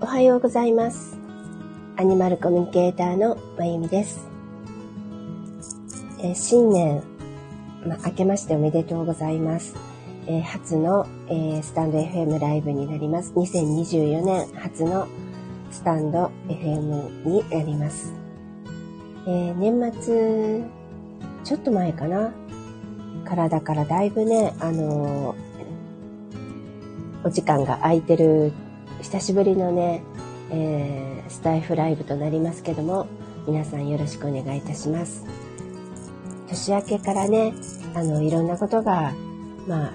おはようございます。アニマルコミュニケーターのまゆみです。え、新年、ま、明けましておめでとうございます。え、初の、え、スタンド FM ライブになります。2024年初のスタンド FM になります。え年末、ちょっと前かな。体からだいぶね、あのお時間が空いてる久しぶりのね、えー、スタイフライブとなりますけども、皆さんよろしくお願いいたします。年明けからね、あの、いろんなことが、まあ、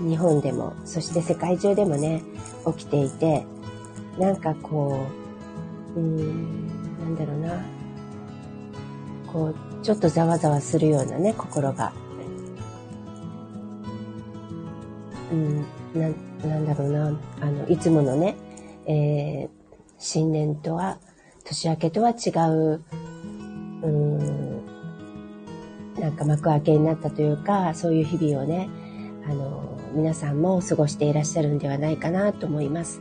日本でも、そして世界中でもね、起きていて、なんかこう、うーん、なんだろうな、こう、ちょっとざわざわするようなね、心が。うん、ななんだろうな、あの、いつものね、えー、新年とは、年明けとは違う、うん、なんか幕開けになったというか、そういう日々をね、あの、皆さんも過ごしていらっしゃるんではないかなと思います。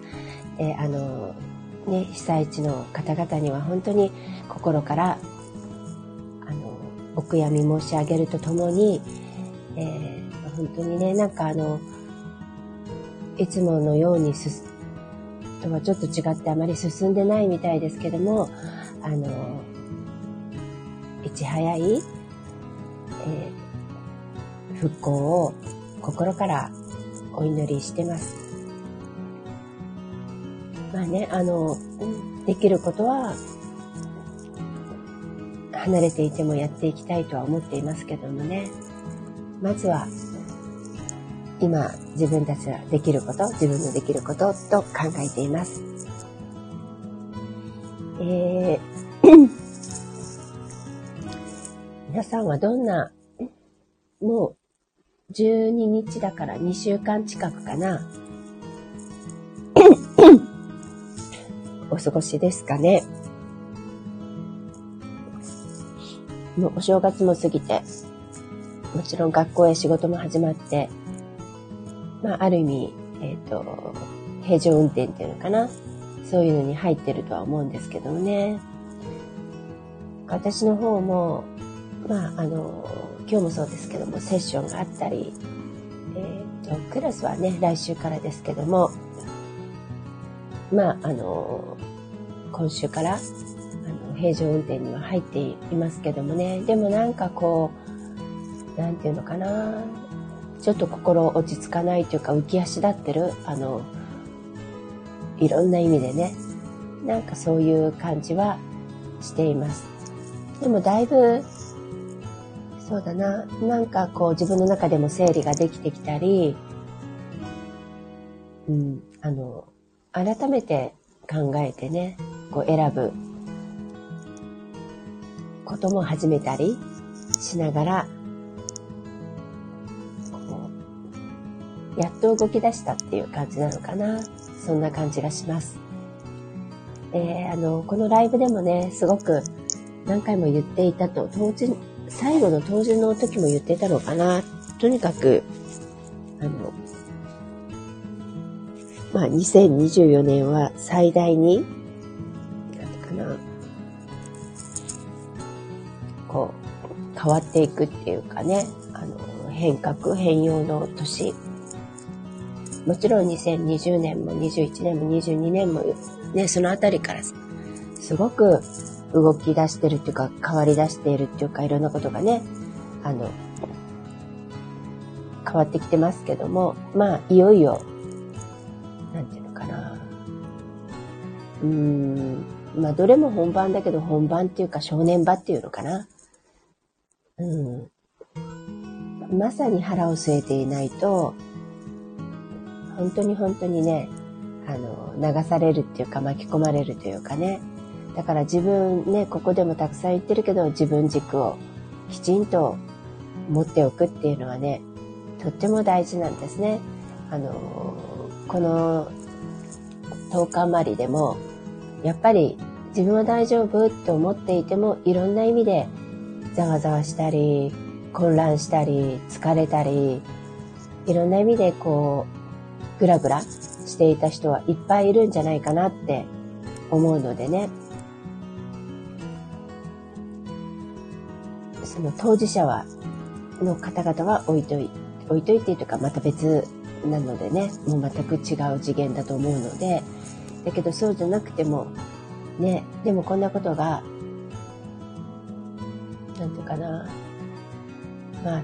で、あの、ね、被災地の方々には本当に心から、あの、お悔やみ申し上げるとともに、えー、本当にね、なんかあの、いつものようにとはちょっと違ってあまり進んでないみたいですけども、あの、いち早い、えー、復興を心からお祈りしてます。まあね、あの、できることは、離れていてもやっていきたいとは思っていますけどもね。まずは、今自分たちができること、自分のできることと考えています。えー、皆さんはどんな、もう12日だから2週間近くかな。お過ごしですかね。もうお正月も過ぎて、もちろん学校や仕事も始まって、まあ、ある意味、えっ、ー、と、平常運転っていうのかな。そういうのに入ってるとは思うんですけどもね。私の方も、まあ、あの、今日もそうですけども、セッションがあったり、えっ、ー、と、クラスはね、来週からですけども、まあ、あの、今週から、あの、平常運転には入っていますけどもね、でもなんかこう、なんていうのかな、ちょっと心落ち着かないというか浮き足立ってる、あの、いろんな意味でね、なんかそういう感じはしています。でもだいぶ、そうだな、なんかこう自分の中でも整理ができてきたり、うん、あの、改めて考えてね、こう選ぶことも始めたりしながら、やっと動き出したっていう感じなのかな。そんな感じがします。えー、あの、このライブでもね、すごく何回も言っていたと、当時、最後の当時の時も言ってたのかな。とにかく、あの、まあ、2024年は最大に、なんかな、こう、変わっていくっていうかね、あの、変革、変容の年もちろん2020年も21年も22年もね、そのあたりからすごく動き出してるっていうか変わり出しているっていうかいろんなことがね、あの、変わってきてますけども、まあ、いよいよ、なんていうのかな。うーん、まあ、どれも本番だけど本番っていうか正念場っていうのかな。うん。まさに腹を据えていないと、本当に本当にね、あの、流されるっていうか巻き込まれるというかね。だから自分ね、ここでもたくさん言ってるけど、自分軸をきちんと持っておくっていうのはね、とっても大事なんですね。あの、この10日余りでも、やっぱり自分は大丈夫って思っていても、いろんな意味でざわざわしたり、混乱したり、疲れたり、いろんな意味でこう、ぐらぐらししていた人はいっぱいいるんじゃないかなって思うのでね。その当事者は、の方々は置いといて、置いといてというかまた別なのでね、もう全く違う次元だと思うので、だけどそうじゃなくても、ね、でもこんなことが、なんていうかな、まあ、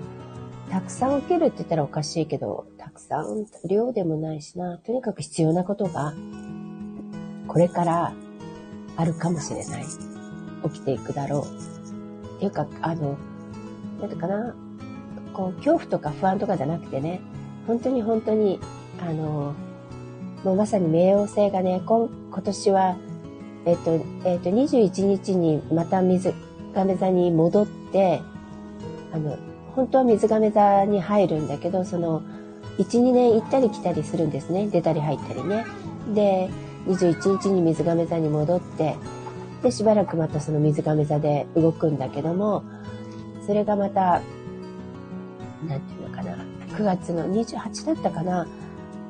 たくさん受けるって言ったらおかしいけど、たくさん量でもないしな、とにかく必要なことが、これからあるかもしれない。起きていくだろう。っていうか、あの、なんていうかな、こう、恐怖とか不安とかじゃなくてね、本当に本当に、あの、もうまさに冥王星がね、今今年は、えっと、えっと、21日にまた水亀座に戻って、あの、本当は水亀座に入るんだけど、その、1、2年行ったり来たりするんですね。出たり入ったりね。で、21日に水亀座に戻って、で、しばらくまたその水亀座で動くんだけども、それがまた、なんていうのかな、9月の28だったかな、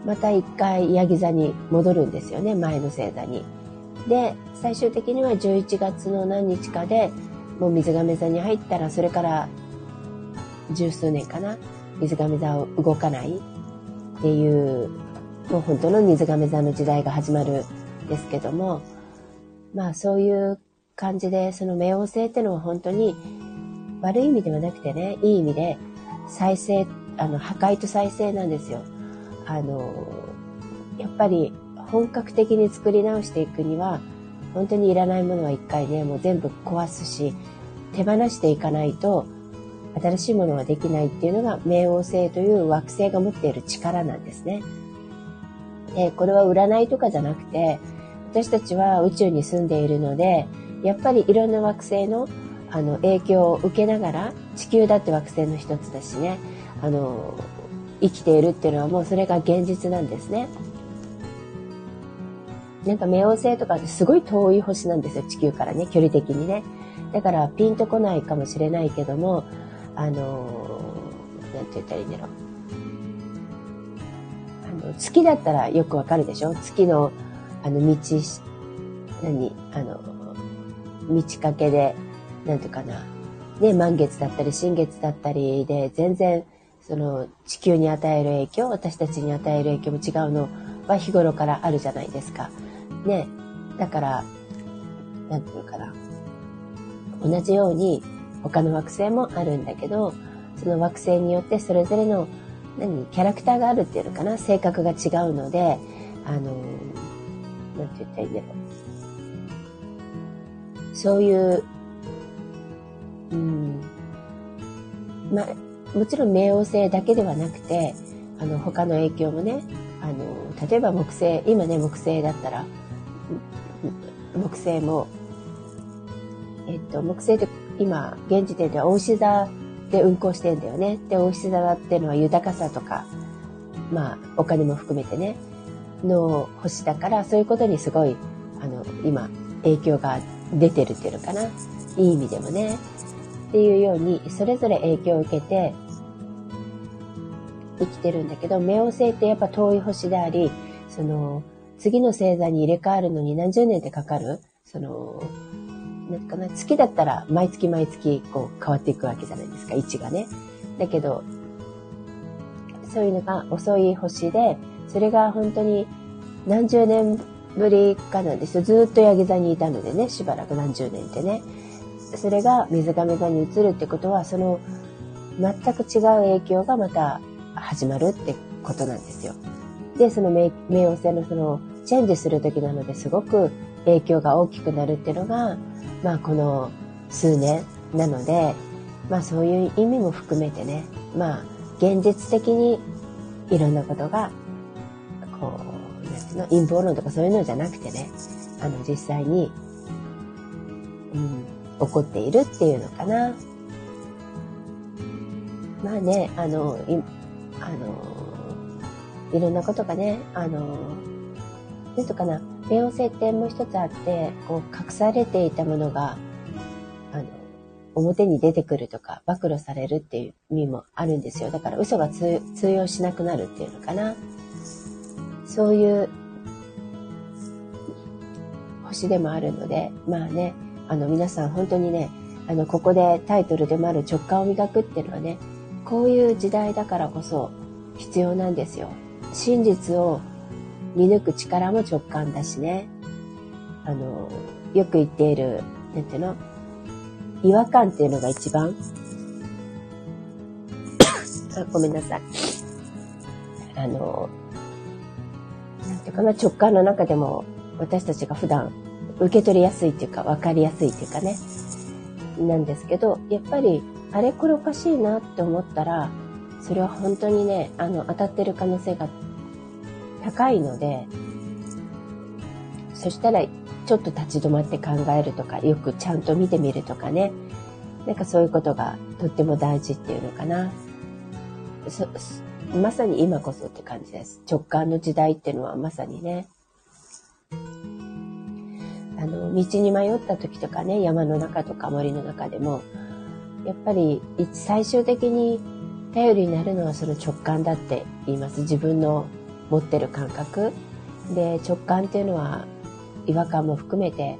また一回ヤギ座に戻るんですよね、前の星座に。で、最終的には11月の何日かで、もう水亀座に入ったら、それから十数年かな、水亀座を動かない。っていう、もう本当の水亀座の時代が始まるんですけども、まあそういう感じで、その冥王星ってのは本当に悪い意味ではなくてね、いい意味で再生、あの、破壊と再生なんですよ。あの、やっぱり本格的に作り直していくには、本当にいらないものは一回ね、もう全部壊すし、手放していかないと、新しいものはできないっていうのが冥王星という惑星が持っている力なんですね。で、これは占いとかじゃなくて、私たちは宇宙に住んでいるので、やっぱりいろんな惑星のあの影響を受けながら、地球だって惑星の一つだしね、あの、生きているっていうのはもうそれが現実なんですね。なんか冥王星とかってすごい遠い星なんですよ、地球からね、距離的にね。だからピンとこないかもしれないけども、あの、なんて言ったらいいんだろう。あの、月だったらよくわかるでしょ？月の、あの、道、何？あの、道かけで、なんていうかな。ね、満月だったり、新月だったりで、全然、その、地球に与える影響、私たちに与える影響も違うのは日頃からあるじゃないですか。ね。だから、なんていうかな。同じように、他の惑星もあるんだけど、その惑星によってそれぞれの、何、キャラクターがあるっていうのかな、性格が違うので、あの、なんて言ったらいいんだろう。そういう、うん、まあ、もちろん冥王星だけではなくて、あの、他の影響もね、あの、例えば木星、今ね、木星だったら、木星も、えっと、木星って今、現時点では大牛座で運行してんだよね。で、大牛座っていうのは豊かさとか、まあ、お金も含めてね、の星だから、そういうことにすごい、あの、今、影響が出てるっていうのかな。いい意味でもね。っていうように、それぞれ影響を受けて、生きてるんだけど、冥王星ってやっぱ遠い星であり、その、次の星座に入れ替わるのに何十年ってかかる、その、なんかな、月だったら毎月毎月こう変わっていくわけじゃないですか、位置がね。だけど、そういうのが遅い星で、それが本当に何十年ぶりかなんですよ。ずっとヤギ座にいたのでね、しばらく何十年ってね。それが水亀座に移るってことは、その全く違う影響がまた始まるってことなんですよ。で、その冥王星のそのチェンジする時なのですごく影響が大きくなるっていうのが、まあこの数年なので、まあそういう意味も含めてね、まあ現実的にいろんなことが、こう、なんうの、陰謀論とかそういうのじゃなくてね、あの実際に、うん、起こっているっていうのかな。まあね、あの、いあの、いろんなことがね、あの、ですかな、冥王星ってもう一つあって、こう隠されていたものが、あの、表に出てくるとか、暴露されるっていう意味もあるんですよ。だから嘘が通用しなくなるっていうのかな。そういう星でもあるので、まあね、あの皆さん本当にね、あの、ここでタイトルでもある直感を磨くっていうのはね、こういう時代だからこそ必要なんですよ。真実を見抜く力も直感だしね。あの、よく言っている、なんていうの？違和感っていうのが一番 あ、ごめんなさい。あの、なんていうかな、直感の中でも私たちが普段受け取りやすいっていうか、分かりやすいっていうかね、なんですけど、やっぱり、あれこれおかしいなって思ったら、それは本当にね、あの、当たってる可能性が高いので、そしたら、ちょっと立ち止まって考えるとか、よくちゃんと見てみるとかね。なんかそういうことがとっても大事っていうのかな。まさに今こそって感じです。直感の時代っていうのはまさにね。あの、道に迷った時とかね、山の中とか森の中でも、やっぱり最終的に頼りになるのはその直感だって言います。自分の持ってる感覚。で、直感っていうのは違和感も含めて、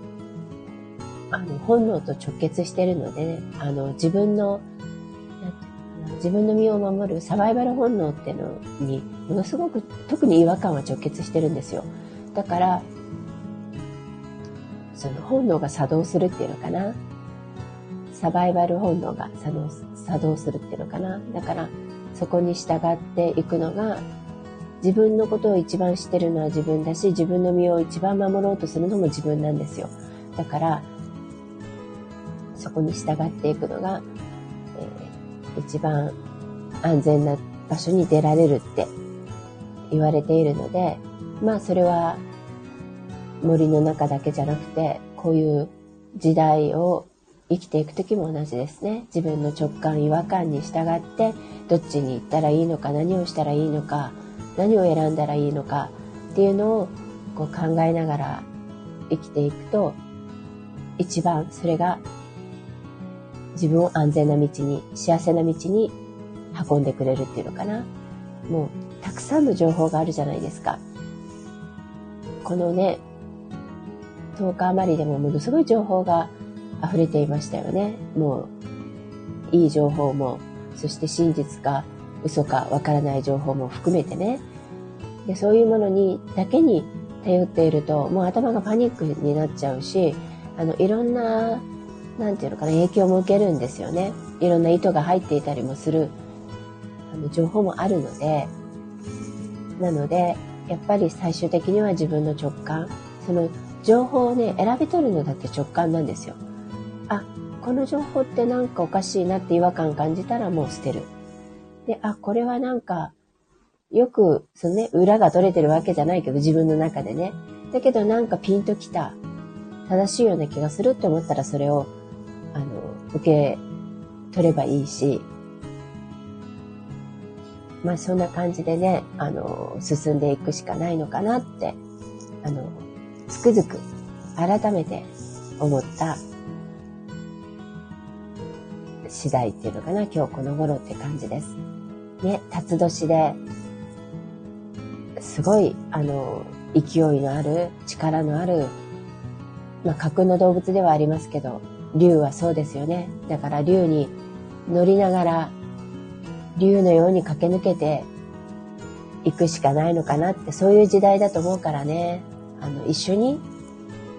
あの、本能と直結してるのでね、あの、自分の、自分の身を守るサバイバル本能っていうのに、ものすごく、特に違和感は直結してるんですよ。だから、その本能が作動するっていうのかな。サバイバル本能が作動作動するっていうのかな。だから、そこに従っていくのが自分のことを一番知ってるのは自分だし、自分の身を一番守ろうとするのも自分なんですよ。だから、そこに従っていくのが、えー、一番安全な場所に出られるって言われているので、まあそれは森の中だけじゃなくて、こういう時代を生きていく時も同じですね。自分の直感、違和感に従って、どっちに行ったらいいのか、何をしたらいいのか、何を選んだらいいのかっていうのをこう考えながら生きていくと、一番それが自分を安全な道に、幸せな道に運んでくれるっていうのかな。もう、たくさんの情報があるじゃないですか。このね、10日余りでもものすごい情報が溢れていましたよね。もう、いい情報も、そして真実か嘘かわからない情報も含めてね。で、そういうものに、だけに頼っていると、もう頭がパニックになっちゃうし、あの、いろんな、なんていうのかな、影響も受けるんですよね。いろんな意図が入っていたりもする、あの、情報もあるので、なので、やっぱり最終的には自分の直感、その情報をね、選び取るのだって直感なんですよ。あ、この情報ってなんかおかしいなって違和感感じたらもう捨てる。で、あ、これはなんか、よく、そのね、裏が取れてるわけじゃないけど、自分の中でね。だけどなんかピンときた、正しいような気がするって思ったらそれを、あの、受け取ればいいし、まあそんな感じでね、あの、進んでいくしかないのかなって、あの、つくづく改めて思った次第っていうのかな、今日この頃って感じです。ね、辰年で、すごい、あの、勢いのある、力のある、まあ、架空の動物ではありますけど、竜はそうですよね。だから竜に乗りながら、竜のように駆け抜けていくしかないのかなって、そういう時代だと思うからね。あの、一緒に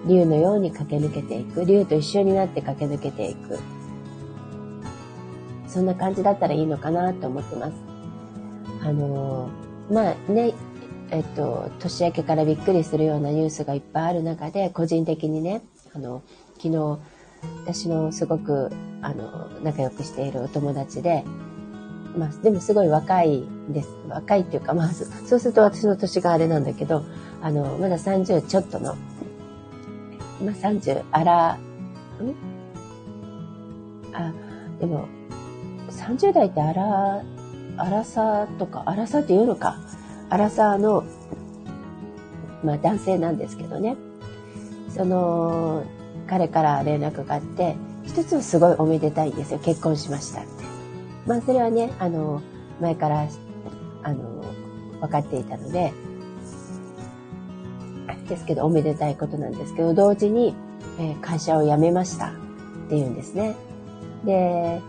竜のように駆け抜けていく。竜と一緒になって駆け抜けていく。そんな感じだったらいいのかなと思ってます。あのー、まあね、えっと、年明けからびっくりするようなニュースがいっぱいある中で、個人的にね、あの、昨日、私のすごく、あの、仲良くしているお友達で、まあ、でもすごい若いです。若いっていうか、まあ、そうすると私の年があれなんだけど、あの、まだ30ちょっとの、まあ、30あら、ん？あ、でも、30代ってあら、あらさとか、あらさって言うのか。あらさの、まあ男性なんですけどね。その、彼から連絡があって、一つはすごいおめでたいんですよ。結婚しましたって。まあそれはね、あの、前から、あの、分かっていたので、ですけど、おめでたいことなんですけど、同時に、えー、会社を辞めましたっていうんですね。で、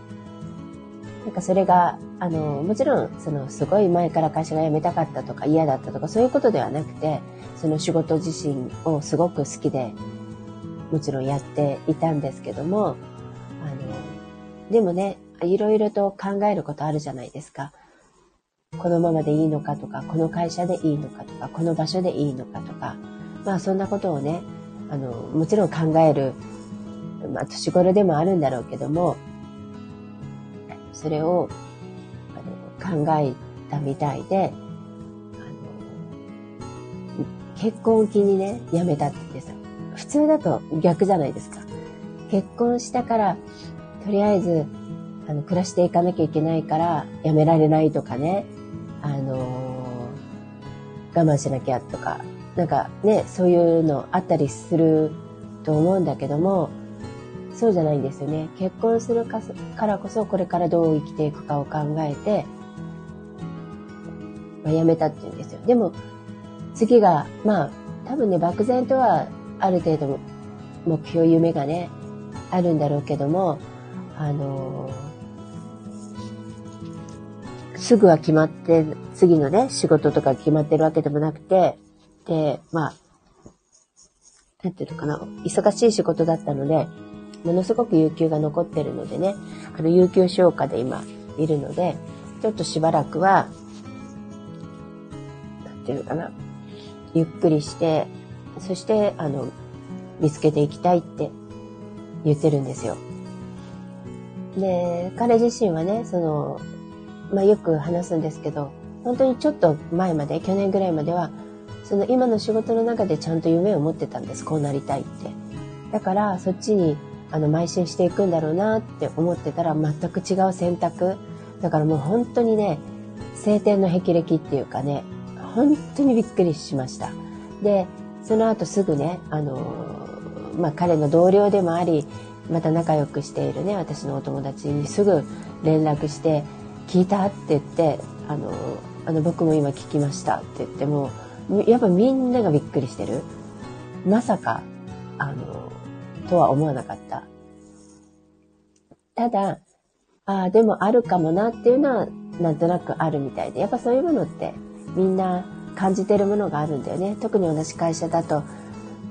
なんかそれが、あの、もちろん、その、すごい前から会社が辞めたかったとか嫌だったとか、そういうことではなくて、その仕事自身をすごく好きで、もちろんやっていたんですけども、あの、でもね、いろいろと考えることあるじゃないですか。このままでいいのかとか、この会社でいいのかとか、この場所でいいのかとか、まあそんなことをね、あの、もちろん考える、まあ年頃でもあるんだろうけども、それをあの考えたみたいで、あの結婚を機にね、辞めたって言ってさ、普通だと逆じゃないですか。結婚したから、とりあえず、あの、暮らしていかなきゃいけないから辞められないとかね、あの、我慢しなきゃとか、なんかね、そういうのあったりすると思うんだけども、そうじゃないんですよね。結婚するからこそこれからどう生きていくかを考えて、まあ、辞めたっていうんですよ。でも、次が、まあ、多分ね、漠然とはある程度目標、夢がね、あるんだろうけども、あのー、すぐは決まって、次のね、仕事とか決まってるわけでもなくて、で、まあ、なんていうのかな、忙しい仕事だったので、ものすごく有給が残ってるのでね、あの、有給消化で今いるので、ちょっとしばらくは、なんていうのかな、ゆっくりして、そして、あの、見つけていきたいって言ってるんですよ。で、彼自身はね、その、まあ、よく話すんですけど、本当にちょっと前まで、去年ぐらいまでは、その今の仕事の中でちゃんと夢を持ってたんです。こうなりたいって。だから、そっちにあの、邁進していくんだろうなって思ってたら全く違う選択。だからもう本当にね、晴天の霹靂っていうかね、本当にびっくりしました。で、その後すぐね、あの、まあ、彼の同僚でもあり、また仲良くしているね、私のお友達にすぐ連絡して、聞いたって言って、あの、あの、僕も今聞きましたって言っても、やっぱみんながびっくりしてる。まさか、あの、とは思わなかった。ただ、ああ、でもあるかもなっていうのはなんとなくあるみたいで、やっぱそういうものってみんな感じてるものがあるんだよね。特に同じ会社だと、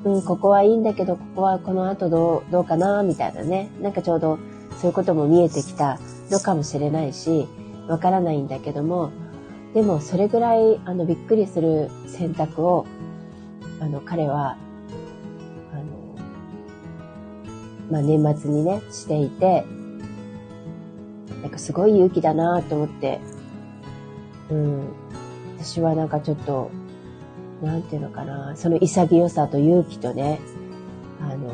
うん、ここはいいんだけど、ここはこの後どう、どうかな、みたいなね。なんかちょうどそういうことも見えてきたのかもしれないし、わからないんだけども、でもそれぐらいあのびっくりする選択を、あの彼はまあ、年末にね、していて、なんかすごい勇気だなと思って、うん、私はなんかちょっと、なんていうのかな、その潔さと勇気とね、あの、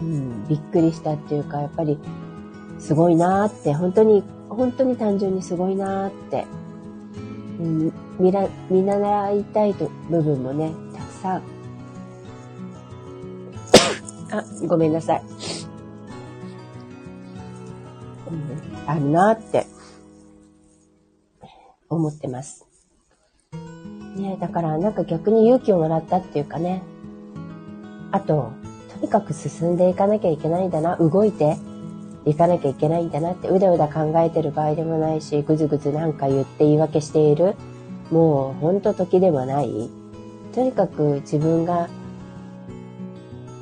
うん、びっくりしたっていうか、やっぱり、すごいなって、本当に、本当に単純にすごいなって、うん、見ら、見習いたいと部分もね、たくさんあ、ごめんなさい。うん、あるなって思ってます。ねだからなんか逆に勇気をもらったっていうかね。あと、とにかく進んでいかなきゃいけないんだな、動いていかなきゃいけないんだなって、うだうだ考えてる場合でもないし、ぐずぐずなんか言って言い訳している。もうほんと時でもない。とにかく自分が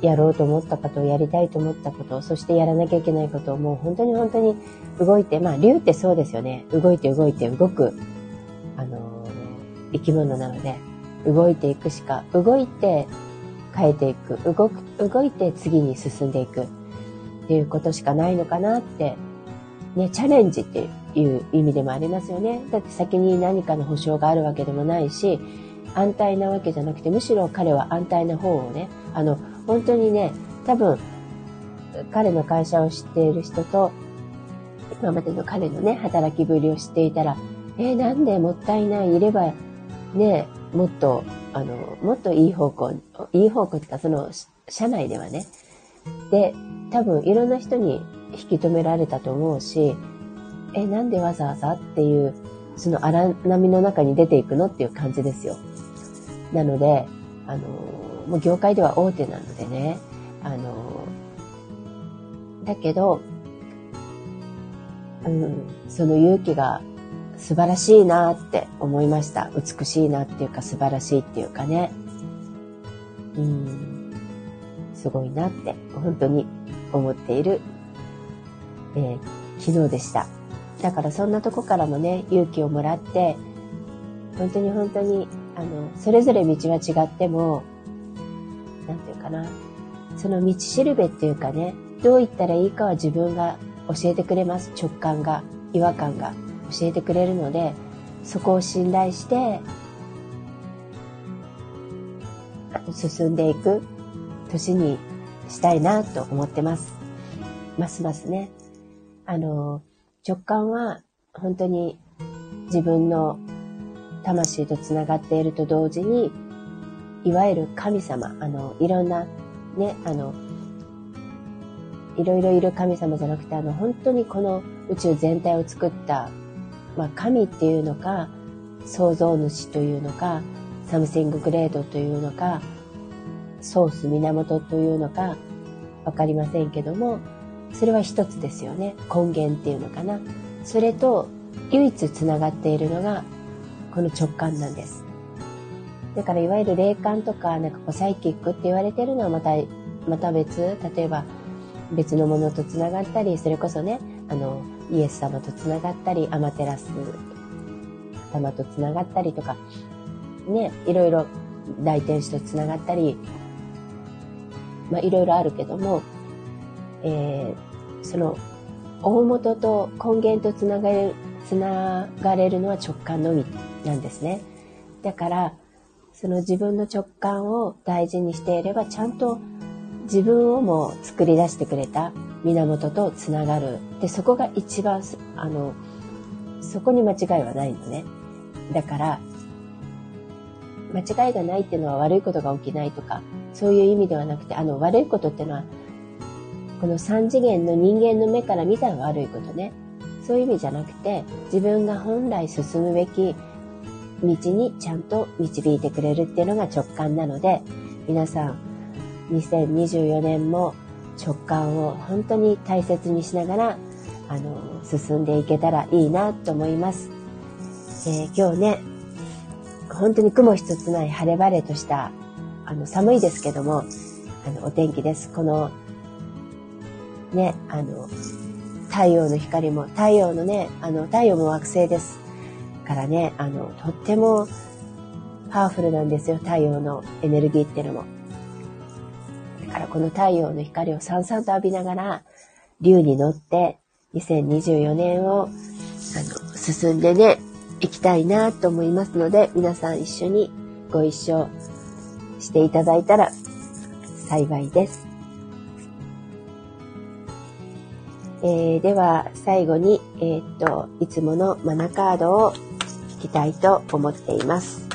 やろうと思ったことをやりたいと思ったこと、そしてやらなきゃいけないことをもう本当に本当に動いて、まあ竜ってそうですよね。動いて動いて動く、あのー、生き物なので、動いていくしか、動いて変えていく、動く、動いて次に進んでいくっていうことしかないのかなって、ね、チャレンジっていう意味でもありますよね。だって先に何かの保証があるわけでもないし、安泰なわけじゃなくて、むしろ彼は安泰な方をね、あの、本当にね、多分、彼の会社を知っている人と、今までの彼のね、働きぶりを知っていたら、えー、なんでもったいない、いれば、ね、もっと、あの、もっといい方向、いい方向ってか、その、社内ではね。で、多分、いろんな人に引き止められたと思うし、え、なんでわざわざっていう、その荒波の中に出ていくのっていう感じですよ。なので、あの、もう業界では大手なのでね、あの、だけど、うん、その勇気が素晴らしいなって思いました。美しいなっていうか素晴らしいっていうかね。うん、すごいなって本当に思っている、えー、昨日でした。だからそんなとこからもね、勇気をもらって、本当に本当に、あの、それぞれ道は違っても、なんていうかな、その道しるべっていうかね、どう言ったらいいかは自分が教えてくれます。直感が、違和感が教えてくれるので、そこを信頼して、進んでいく年にしたいなと思ってます。ますますね。あの、直感は本当に自分の魂とつながっていると同時に、いわゆる神様、あの、いろんなね、あの、いろいろいる神様じゃなくて、あの、本当にこの宇宙全体を作った、まあ、神っていうのか、創造主というのか、サムシンググレートというのか、ソース源というのか、わかりませんけども、それは一つですよね。根源っていうのかな。それと唯一つながっているのが、この直感なんです。だからいわゆる霊感とか、なんかこうサイキックって言われてるのはまた、また別、例えば別のものとつながったり、それこそね、あの、イエス様とつながったり、アマテラス様とつながったりとか、ね、いろいろ大天使とつながったり、まあいろいろあるけども、えー、その大元と根源とつながれる、つながれるのは直感のみなんですね。だから、その自分の直感を大事にしていれば、ちゃんと自分をも作り出してくれた源とつながる。で、そこが一番、あの、そこに間違いはないのね。だから、間違いがないっていうのは悪いことが起きないとか、そういう意味ではなくて、あの、悪いことっていうのは、この三次元の人間の目から見たら悪いことね。そういう意味じゃなくて、自分が本来進むべきにちゃんと導いてくれるっていうのが直感なので、皆さん、2024年も直感を本当に大切にしながら、あの、進んでいけたらいいなと思います。えー、今日ね、本当に雲一つない晴れ晴れとした、あの、寒いですけども、あの、お天気です。この、ね、あの、太陽の光も、太陽のね、あの、太陽も惑星です。からね、あの、とってもパワフルなんですよ、太陽のエネルギーっていうのも。だからこの太陽の光をさんさんと浴びながら、竜に乗って、2024年を、あの、進んでね、行きたいなと思いますので、皆さん一緒にご一緒していただいたら幸いです。えー、では、最後に、えー、っと、いつものマナカードをきたいと思っています。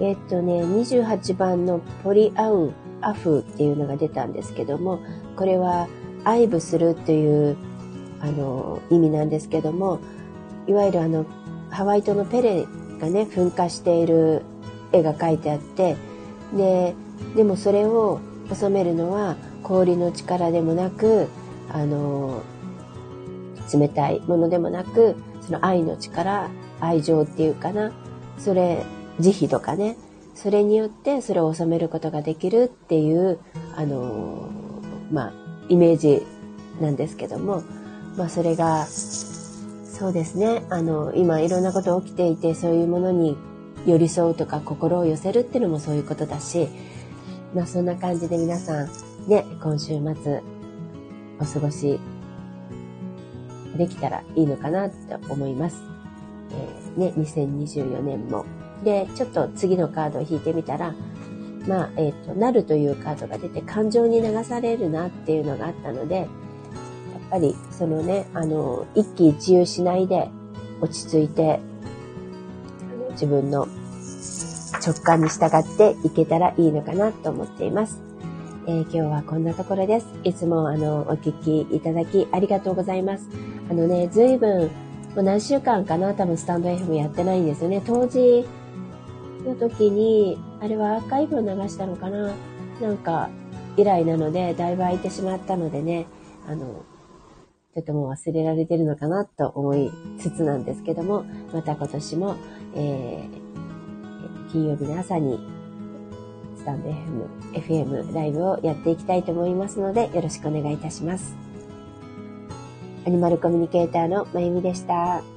えっとね、28番のポリアウ、アフっていうのが出たんですけども、これは愛撫するっていうあの意味なんですけども、いわゆるあのハワイ島のペレがね、噴火している絵が描いてあってででもそれを収めるのは氷の力でもなくあの冷たいものでもなくその愛の力愛情っていうかなそれ慈悲とかねそれによってそれを収めることができるっていうあのまあイメージなんですけどもまあそれがそうですねあの今いろんなこと起きていてそういうものに寄り添うとか心を寄せるっていうのもそういうことだし、まあそんな感じで皆さんね、今週末お過ごしできたらいいのかなって思います。えー、ね、2024年も。で、ちょっと次のカードを引いてみたら、まあ、えっ、ー、と、なるというカードが出て感情に流されるなっていうのがあったので、やっぱりそのね、あの、一喜一憂しないで落ち着いて自分の直感に従っていけたらいいのかなと思っています。えー、今日はこんなところです。いつもあの、お聞きいただきありがとうございます。あのね、ずいぶん、もう何週間かな、多分スタンド FM やってないんですよね。当時の時に、あれはアーカイブを流したのかな？なんか、以来なので、だいぶ空いてしまったのでね、あの、とても忘れられてるのかなと思いつつなんですけども、また今年も、えー、金曜日の朝にスタンド FM、FM ライブをやっていきたいと思いますので、よろしくお願いいたします。アニマルコミュニケーターのまゆみでした。